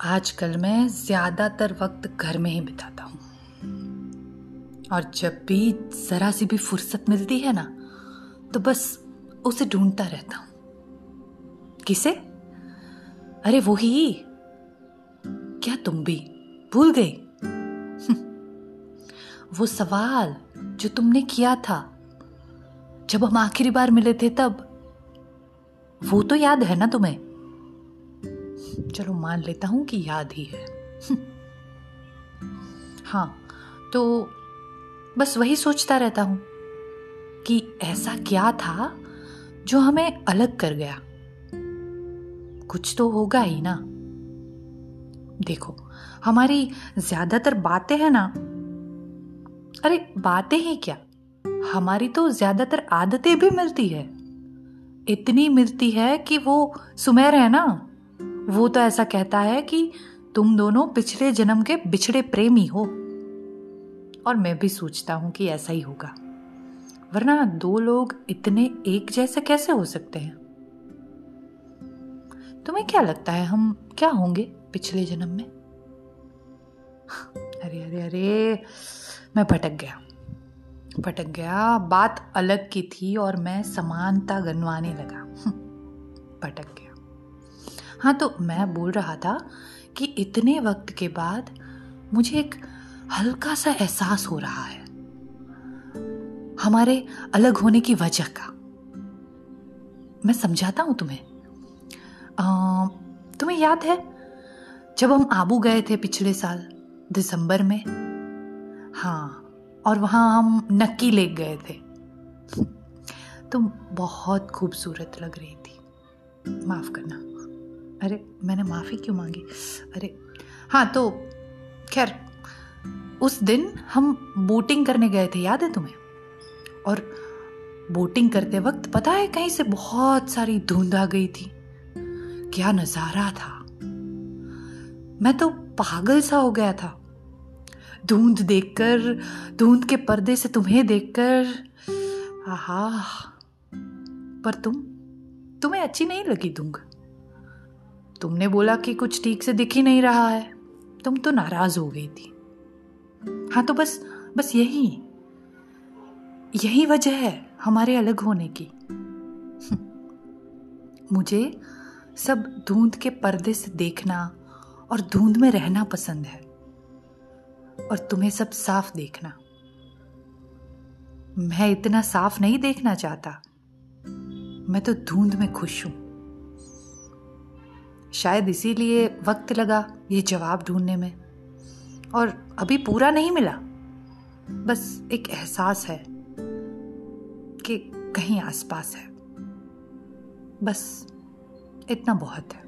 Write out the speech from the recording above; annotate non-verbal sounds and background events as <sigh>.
आजकल मैं ज़्यादातर वक्त घर में ही बिताता हूँ। और जब भी जरा सी भी फुर्सत मिलती है ना तो बस उसे ढूंढता रहता हूँ। किसे? अरे वो ही। क्या तुम भी? भूल गई। वो सवाल जो तुमने किया था, जब हम आखिरी बार मिले थे तब, वो तो याद है ना तुम्हें? चलो मान लेता हूँ कि याद ही है। <laughs> हाँ तो बस वही सोचता रहता हूँ कि ऐसा क्या था जो हमें अलग कर गया। कुछ तो होगा ही ना। देखो, हमारी ज़्यादातर बातें हैं ना। अरे, बातें ही क्या? हमारी तो ज़्यादातर आदतें भी मिलती है। इतनी मिलती है कि वो सुमेर है ना। वो तो ऐसा कहता है कि तुम दोनों पिछले जन्म के बिछड़े प्रेमी हो। और मैं भी सोचता हूँ कि ऐसा ही होगा। वरना दो लोग इतने एक जैसे कैसे हो सकते हैं? तुम्हें क्या लगता है हम क्या होंगे पिछले जन्म में? अरे अरे अरे, मैं भटक गया। भटक गया, बात अलग की थी और मैं समानता गनवाने लगा। भटक गया। हाँ तो मैं बोल रहा था कि इतने वक्त के बाद मुझे एक हल्का सा एहसास हो रहा है। हमारे अलग होने की वजह का। मैं समझाता हूँ तुम्हें? आ, तुम्हें याद है जब हम आबू गए थे पिछले साल दिसंबर में? हाँ और वहाँ हम नक्की लेक गए थे। <laughs> तुम बहुत खूबसूरत लग रही थी। माफ़ करना। अरे, मैंने माफ़ी क्यों मांगी? अरे हाँ तो खैर, उस दिन हम बोटिंग करने गए थे, याद है तुम्हें? और बोटिंग करते वक्त पता है कहीं से बहुत सारी धुंध आ गई थी। क्या नज़ारा था? मैं तो पागल सा हो गया था। धुंध देखकर, धुंध के पर्दे से तुम्हें देखकर, आहा, पर तुम, तुम्हें अच्छी नहीं लगी धुंग तुमने बोला कि कुछ ठीक से दिख ही नहीं रहा है। तुम तो नाराज़ हो गई थी। हाँ तो बस बस यही। यही वजह है हमारे अलग होने की। <laughs> मुझे सब धुंध के पर्दे से देखना और धुंध में रहना पसंद है। और तुम्हें सब साफ़ देखना। मैं इतना साफ़ नहीं देखना चाहता। मैं तो धुंध में खुश हूँ। शायद इसीलिए वक्त लगा ये जवाब ढूँढने में। और अभी पूरा नहीं मिला। बस एक एहसास है कि कहीं आसपास है। बस इतना बहुत है।